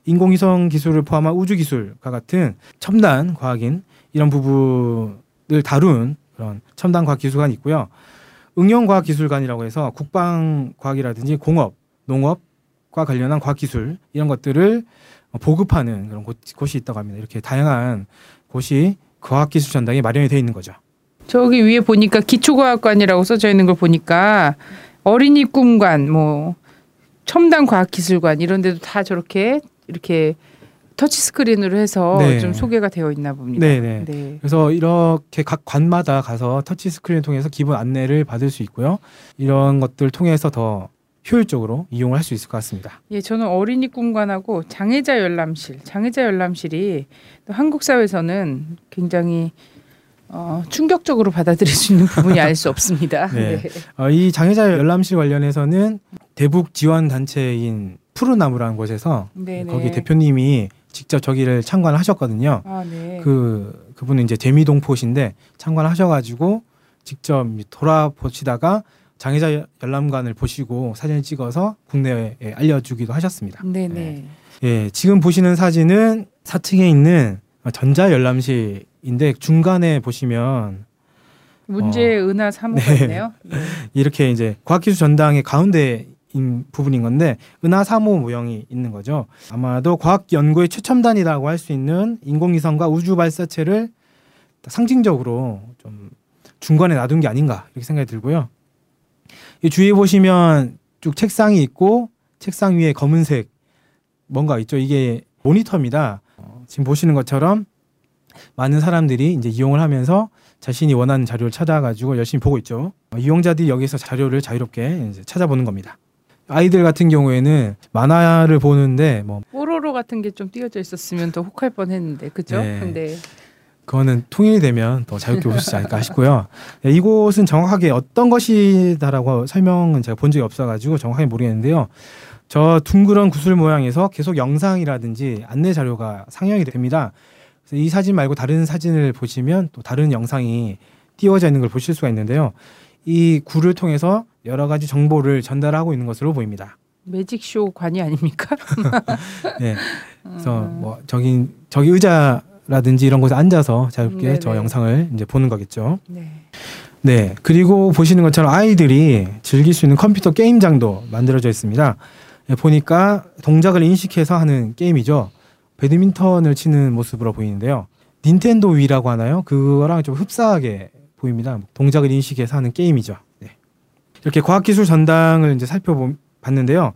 인공위성 기술을 포함한 우주 기술과 같은 첨단 과학인 이런 부분을 다룬 그런 첨단 과학 기술관이 있고요. 응용 과학 기술관이라고 해서 국방 과학이라든지 공업, 농업과 관련한 과학 기술 이런 것들을 보급하는 그런 곳, 곳이 있다고 합니다. 이렇게 다양한 곳이 과학기술 전당에 마련이 되어 있는 거죠.
저기 위에 보니까 기초과학관이라고 써져 있는 걸 보니까 어린이 꿈관, 뭐 첨단 과학기술관 이런 데도 다 저렇게 이렇게 터치 스크린으로 해서
네.
좀 소개가 되어 있나 봅니다.
네네.
네.
그래서 이렇게 각 관마다 가서 터치 스크린을 통해서 기본 안내를 받을 수 있고요. 이런 것들 통해서 더 효율적으로 이용을 할 수 있을 것 같습니다.
예, 저는 어린이 꿈관하고 장애자 열람실, 장애자 열람실이 또 한국 사회에서는 굉장히 어, 충격적으로 받아들일 수 있는 부분이 알 수 없습니다.
네. 어, 이 장애자 열람실 관련해서는 대북 지원 단체인 푸르나무라는 곳에서
네, 네.
거기 대표님이 직접 저기를 참관을 하셨거든요.
아, 네.
그 그분은 이제 재미동포신데 참관을 하셔가지고 직접 돌아보시다가 장애자 열람관을 보시고 사진을 찍어서 국내에 알려주기도 하셨습니다.
네, 네.
예, 지금 보시는 사진은 4층에 있는 전자 열람실인데 중간에 보시면
문제의 은하 3호가
네.
있네요. 네.
이렇게 이제 과학기술 전당의 가운데 인 부분인 건데 은하 3호 모형이 있는 거죠. 아마도 과학 연구의 최첨단이라고 할 수 있는 인공위성과 우주 발사체를 상징적으로 좀 중간에 놔둔 게 아닌가 이렇게 생각이 들고요. 이 주위에 보시면 쭉 책상이 있고 책상 위에 검은색 뭔가 있죠. 이게 모니터입니다. 어, 지금 보시는 것처럼 많은 사람들이 이제 이용을 하면서 자신이 원하는 자료를 찾아가지고 열심히 보고 있죠. 어, 이용자들이 여기서 자료를 자유롭게 찾아보는 겁니다. 아이들 같은 경우에는 만화를 보는데 뭐
뽀로로 같은 게 좀 띄어져 있었으면 더 혹할 뻔했는데 그죠?
네.
근데
그거는 통일이 되면 더 자유롭게 있지 않을까 싶고요. 네, 이곳은 정확하게 어떤 것이다라고 설명은 제가 본 적이 없어가지고 정확하게 모르겠는데요. 저 둥그런 구슬 모양에서 계속 영상이라든지 안내 자료가 상영이 됩니다. 그래서 이 사진 말고 다른 사진을 보시면 또 다른 영상이 띄워져 있는 걸 보실 수가 있는데요. 이 굴을 통해서 여러 가지 정보를 전달하고 있는 것으로 보입니다.
매직쇼 관이 아닙니까?
네. 그래서
음.
뭐 저기 저기 의자라든지 이런 곳에 앉아서 자유롭게
네네.
저 영상을 이제 보는 거겠죠.
네.
네. 그리고 보시는 것처럼 아이들이 즐길 수 있는 컴퓨터 게임장도 만들어져 있습니다. 예, 보니까 동작을 인식해서 하는 게임이죠. 배드민턴을 치는 모습으로 보이는데요. 닌텐도 위라고 하나요? 그거랑 좀 흡사하게 보입니다. 동작을 인식해서 하는 게임이죠. 네. 이렇게 과학기술 전당을 이제 살펴봤는데요.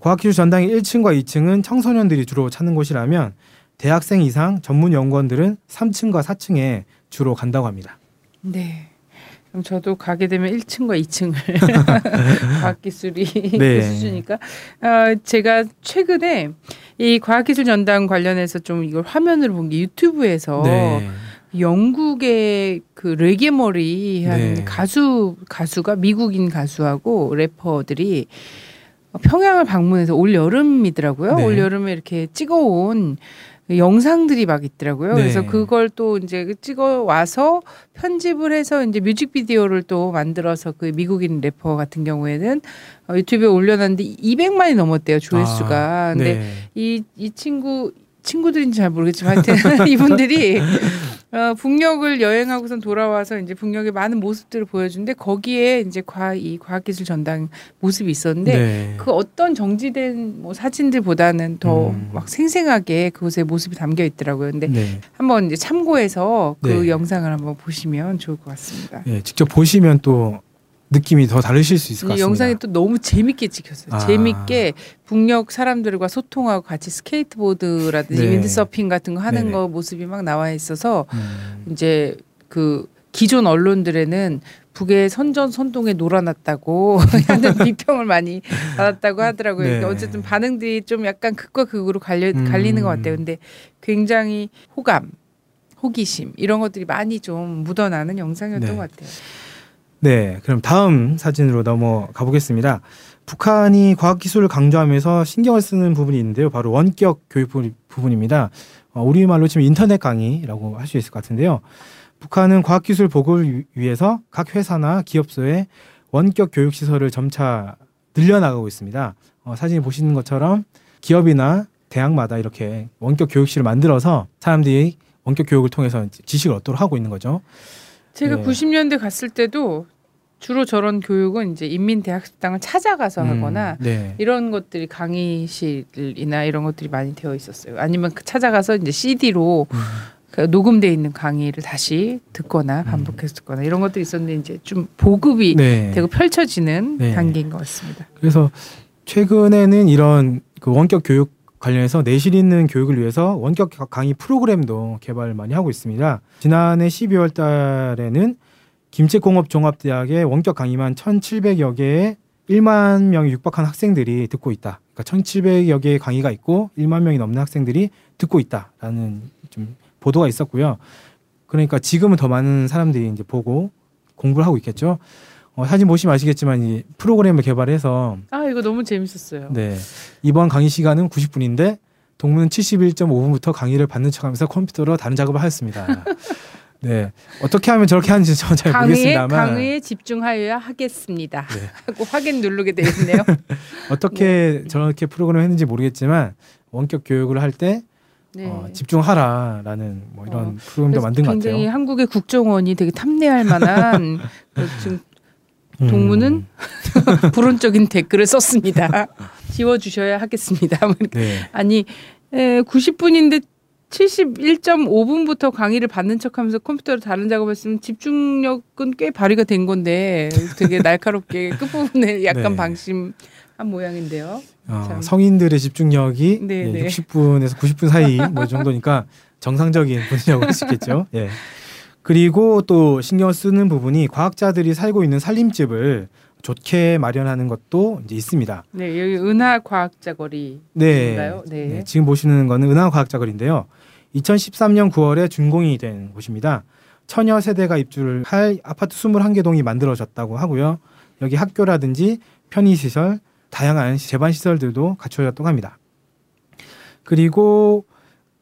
과학기술 전당의 1층과 2층은 청소년들이 주로 찾는 곳이라면 대학생 이상 전문 연구원들은 3층과 4층에 주로 간다고 합니다.
네. 그럼 저도 가게 되면 1층과 2층을 과학기술이
네.
그 수준이니까 어, 제가 최근에 이 과학기술 전당 관련해서 좀 이걸 화면을 본게 유튜브에서
네.
영국의 그 레게 머리 한
네.
가수 가수가 미국인 가수하고 래퍼들이 평양을 방문해서 올 여름이더라고요.
네.
올 여름에 이렇게 찍어온 영상들이 막 있더라고요.
네.
그래서 그걸 또 이제 찍어 와서 편집을 해서 이제 뮤직비디오를 또 만들어서 그 미국인 래퍼 같은 경우에는 어, 유튜브에 올려놨는데 200만이 넘었대요 조회수가.
아,
근데
네.
이, 이 친구 친구들인지 잘 모르겠지만 하여튼 이분들이 어, 북녘을 여행하고선 돌아와서 이제 북녘의 많은 모습들을 보여주는데 거기에 이제 과, 이 과학기술 전당 모습이 있었는데
네.
그 어떤 정지된 뭐 사진들보다는 더
음.
막 생생하게 그곳에 모습이 담겨 있더라고요. 근데
네.
한번 이제 참고해서 그
네.
영상을 한번 보시면 좋을 것 같습니다.
예, 직접 보시면 또 느낌이 더 다르실 수 있을
것이
같습니다.
영상이 또 너무 재밌게 찍혔어요.
아.
재밌게 북녘 사람들과 소통하고 같이 스케이트보드라든지
네.
윈드서핑 같은 거 하는
네네.
거 모습이 막 나와 있어서
음,
이제 그 기존 언론들에는 북의 선전 선동에 놀아났다고 하는 비평을 많이 받았다고 하더라고요.
네.
어쨌든 반응들이 좀 약간 극과 극으로 갈려,
음.
갈리는 것 같아요. 근데 굉장히 호감, 호기심 이런 것들이 많이 좀 묻어나는 영상이었던
네.
것 같아요.
네, 그럼 다음 사진으로 넘어가 보겠습니다. 북한이 과학기술을 강조하면서 신경을 쓰는 부분이 있는데요. 바로 원격 교육 부- 부분입니다. 어, 우리말로 치면 인터넷 강의라고 할 수 있을 것 같은데요. 북한은 과학기술 보급을 위- 위해서 각 회사나 기업소에 원격 교육 시설을 점차 늘려나가고 있습니다. 어, 사진 보시는 것처럼 기업이나 대학마다 이렇게 원격 교육실을 만들어서 사람들이 원격 교육을 통해서 지식을 얻도록 하고 있는 거죠.
제가
네.
90년대 갔을 때도 주로 저런 교육은 이제 인민대학습당을 찾아가서
음,
하거나
네.
이런 것들이 강의실이나 이런 것들이 많이 되어 있었어요. 아니면 그 찾아가서 이제 CD로
음.
그 녹음돼 있는 강의를 다시 듣거나 반복해서 듣거나 이런 것들이 있었는데 이제 좀 보급이
네.
되고 펼쳐지는
네.
단계인 것 같습니다.
그래서 최근에는 이런 그 원격 교육 관련해서 내실 있는 교육을 위해서 원격 강의 프로그램도 개발 많이 하고 있습니다. 지난해 12월 달에는 김책공업종합대학의 원격 강의만 1,700여 개의 1만 명이 육박한 학생들이 듣고 있다. 그러니까 1,700여 개의 강의가 있고 1만 명이 넘는 학생들이 듣고 있다라는 좀 보도가 있었고요. 그러니까 지금은 더 많은 사람들이 이제 보고 공부를 하고 있겠죠. 어, 사진 보시면 아시겠지만 이 프로그램을 개발해서
아 이거 너무 재밌었어요.
네 이번 강의 시간은 90분인데 동문은 71.5분부터 강의를 받는 척하면서 컴퓨터로 다른 작업을 하였습니다. 네 어떻게 하면 저렇게 하는지 저는 잘
강의에
모르겠습니다만
강의에 집중하여야 하겠습니다.
네.
하고 확인 누르게 되어 있네요.
어떻게 저렇게 프로그램을 했는지 모르겠지만 원격 교육을 할때
네.
어, 집중하라라는 뭐 이런
어,
프로그램도 만든 것
굉장히
같아요.
한국의 국정원이 되게 탐내할 만한 그 지금 동문은
음,
불온적인 댓글을 썼습니다. 지워주셔야 하겠습니다.
네.
아니 에, 90분인데 71.5분부터 강의를 받는 척하면서 컴퓨터로 다른 작업했으면 집중력은 꽤 발휘가 된 건데 되게 날카롭게 끝부분에 약간
네.
방심한 모양인데요.
어,
참.
성인들의 집중력이
네,
예,
네.
60분에서 90분 사이 뭐 정도니까 정상적인 분이라고 할 수 있겠죠. 예. 그리고 또 신경 쓰는 부분이 과학자들이 살고 있는 살림집을 좋게 마련하는 것도 이제 있습니다.
네 여기 은하 과학자 거리인가요?
네.
네.
네, 지금 보시는 거는 은하 과학자 거리인데요. 2013년 9월에 준공이 된 곳입니다. 처녀 세대가 입주를 할 아파트 21개 동이 만들어졌다고 하고요. 여기 학교라든지 편의시설, 다양한 재반 시설들도 갖춰졌다고 합니다. 그리고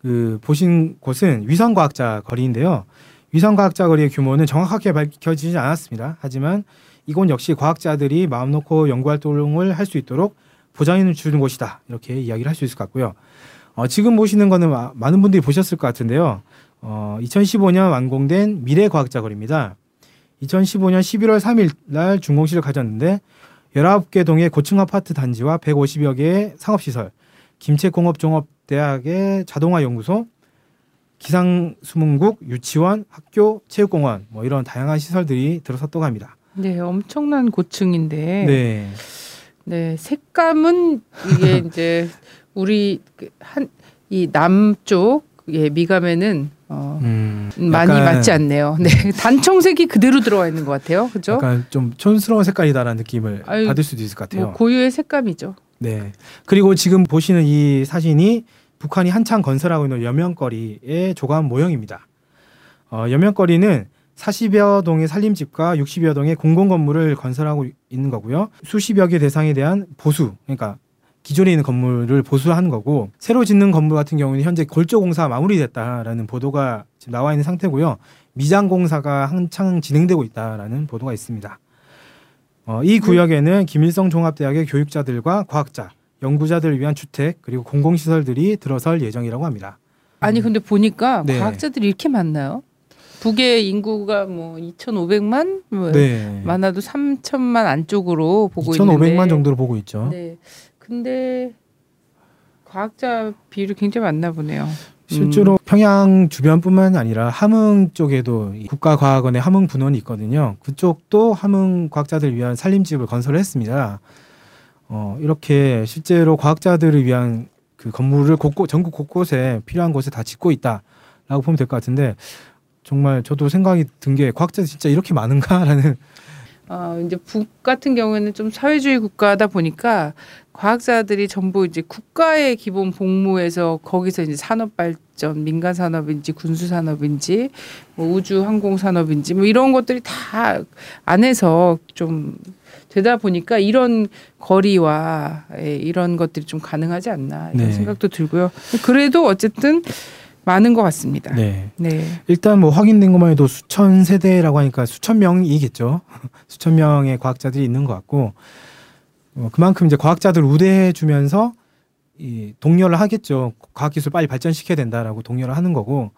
그 보신 곳은 위성과학자 거리인데요. 위성과학자 거리의 규모는 정확하게 밝혀지지 않았습니다. 하지만 이곳 역시 과학자들이 마음 놓고 연구 활동을 할 수 있도록 보장해 주는 곳이다. 이렇게 이야기를 할 수 있을 것 같고요. 어, 지금 보시는 거는 마- 많은 분들이 보셨을 것 같은데요. 어, 2015년 완공된 미래과학자 거리입니다. 2015년 11월 3일 날 준공식을 가졌는데 19개 동의 고층 아파트 단지와 150여 개의 상업시설, 김책공업종합대학의 자동화 연구소, 기상수문국, 유치원, 학교, 체육공원 뭐 이런 다양한 시설들이 들어섰다고 합니다.
네, 엄청난 고층인데 네,
네.
색감은 이게 이제 우리 그 한이 남쪽 예, 미감에는 어,
음,
많이 맞지 않네요. 네, 단청색이 그대로 들어와 있는 것 같아요. 그죠?
약간 좀 촌스러운 색깔이다라는 느낌을
아유,
받을 수도 있을 것 같아요.
뭐 고유의 색감이죠.
네. 그리고 지금 보시는 이 사진이 북한이 한창 건설하고 있는 여명거리의 조감 모형입니다. 어, 여명거리는 40여 동의 살림집과 60여 동의 공공건물을 건설하고 있는 거고요. 수십여 개 대상에 대한 보수, 그러니까 기존에 있는 건물을 보수한 거고 새로 짓는 건물 같은 경우는 현재 골조 공사 마무리됐다라는 보도가 지금 나와 있는 상태고요. 미장 공사가 한창 진행되고 있다라는 보도가 있습니다. 어, 이 구역에는 김일성 종합대학의 교육자들과 과학자, 연구자들을 위한 주택 그리고 공공시설들이 들어설 예정이라고 합니다.
아니 근데 보니까
네.
과학자들이 이렇게 많나요? 북의 인구가 뭐 2,500만 뭐
네.
많아도 3천만 안쪽으로 보고 있는데
2,500만 정도로 보고 있죠.
네. 근데 과학자 비율이 굉장히 많나 보네요.
실제로 평양 주변뿐만 아니라 함흥 쪽에도 이 국가과학원의 함흥 분원이 있거든요. 그쪽도 함흥 과학자들 위한 산림집을 건설했습니다. 어, 이렇게 실제로 과학자들을 위한 그 건물을 곳곳 전국 곳곳에 필요한 곳에 다 짓고 있다라고 보면 될 것 같은데 정말 저도 생각이 든 게 과학자들 진짜 이렇게 많은가라는
어, 이제 북 같은 경우에는 좀 사회주의 국가다 보니까 과학자들이 전부 이제 국가의 기본 복무에서 거기서 이제 산업 발전, 민간 산업인지 군수 산업인지 뭐 우주 항공 산업인지 뭐 이런 것들이 다 안에서 좀 되다 보니까 이런 거리와 예, 이런 것들이 좀 가능하지 않나 이런
네.
생각도 들고요. 그래도 어쨌든 많은 것 같습니다.
네.
네.
일단 뭐 확인된 것만 해도 수천 세대라고 하니까 수천 명이겠죠. 수천 명의 과학자들이 있는 것 같고 어, 그만큼 이제 과학자들 우대해 주면서 이 독려를 하겠죠. 과학기술 빨리 발전시켜야 된다라고 독려를 하는 거고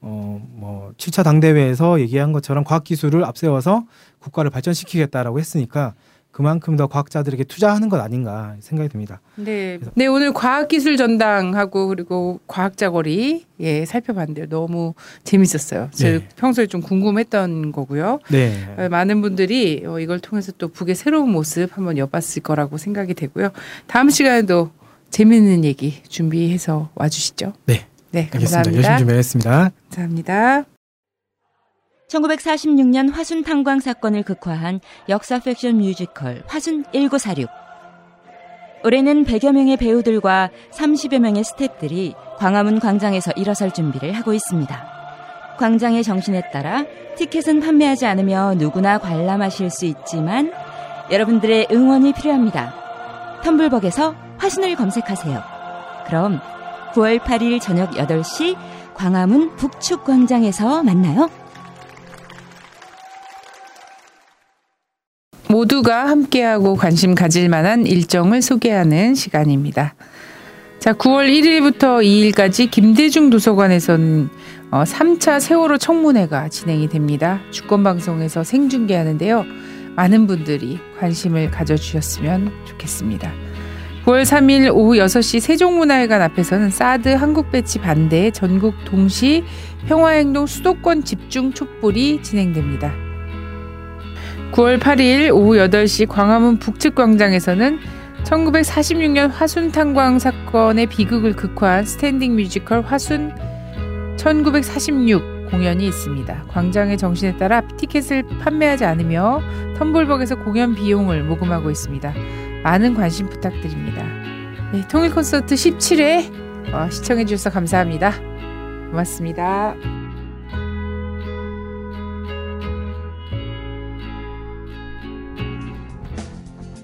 어뭐 7차 당대회에서 얘기한 것처럼 과학기술을 앞세워서 국가를 발전시키겠다라고 했으니까 그만큼 더 과학자들에게 투자하는 것 아닌가 생각이 듭니다.
네. 네, 오늘 과학기술 전당하고 그리고 과학자 거리 예, 살펴봤는데요. 너무 재밌었어요.
네.
평소에 좀 궁금했던 거고요.
네.
어, 많은 분들이 어, 이걸 통해서 또 북의 새로운 모습 한번 엿봤을 거라고 생각이 되고요. 다음 시간에도 재밌는 얘기 준비해서 와주시죠.
네.
네,
알겠습니다.
감사합니다.
열심히 준비했습니다.
감사합니다.
1946년 화순 탄광 사건을 극화한 역사 팩션 뮤지컬 화순 1946. 올해는 100여 명의 배우들과 30여 명의 스태프들이 광화문 광장에서 일어설 준비를 하고 있습니다. 광장의 정신에 따라 티켓은 판매하지 않으며 누구나 관람하실 수 있지만 여러분들의 응원이 필요합니다. 텀블벅에서 화순을 검색하세요. 그럼 9월 8일 저녁 8시 광화문 북축 광장에서 만나요.
모두가 함께하고 관심 가질 만한 일정을 소개하는 시간입니다. 자, 9월 1일부터 2일까지 김대중 도서관에서는 어, 3차 세월호 청문회가 진행이 됩니다. 주권방송에서 생중계하는데요. 많은 분들이 관심을 가져주셨으면 좋겠습니다. 9월 3일 오후 6시 세종문화회관 앞에서는 사드 한국 배치 반대 전국 동시 평화행동 수도권 집중 촛불이 진행됩니다. 9월 8일 오후 8시 광화문 북측 광장에서는 1946년 화순 탄광 사건의 비극을 극화한 스탠딩 뮤지컬 화순 1946 공연이 있습니다. 광장의 정신에 따라 티켓을 판매하지 않으며 텀블벅에서 공연 비용을 모금하고 있습니다. 많은 관심 부탁드립니다. 네, 통일 콘서트 17회 어, 시청해 주셔서 감사합니다. 고맙습니다.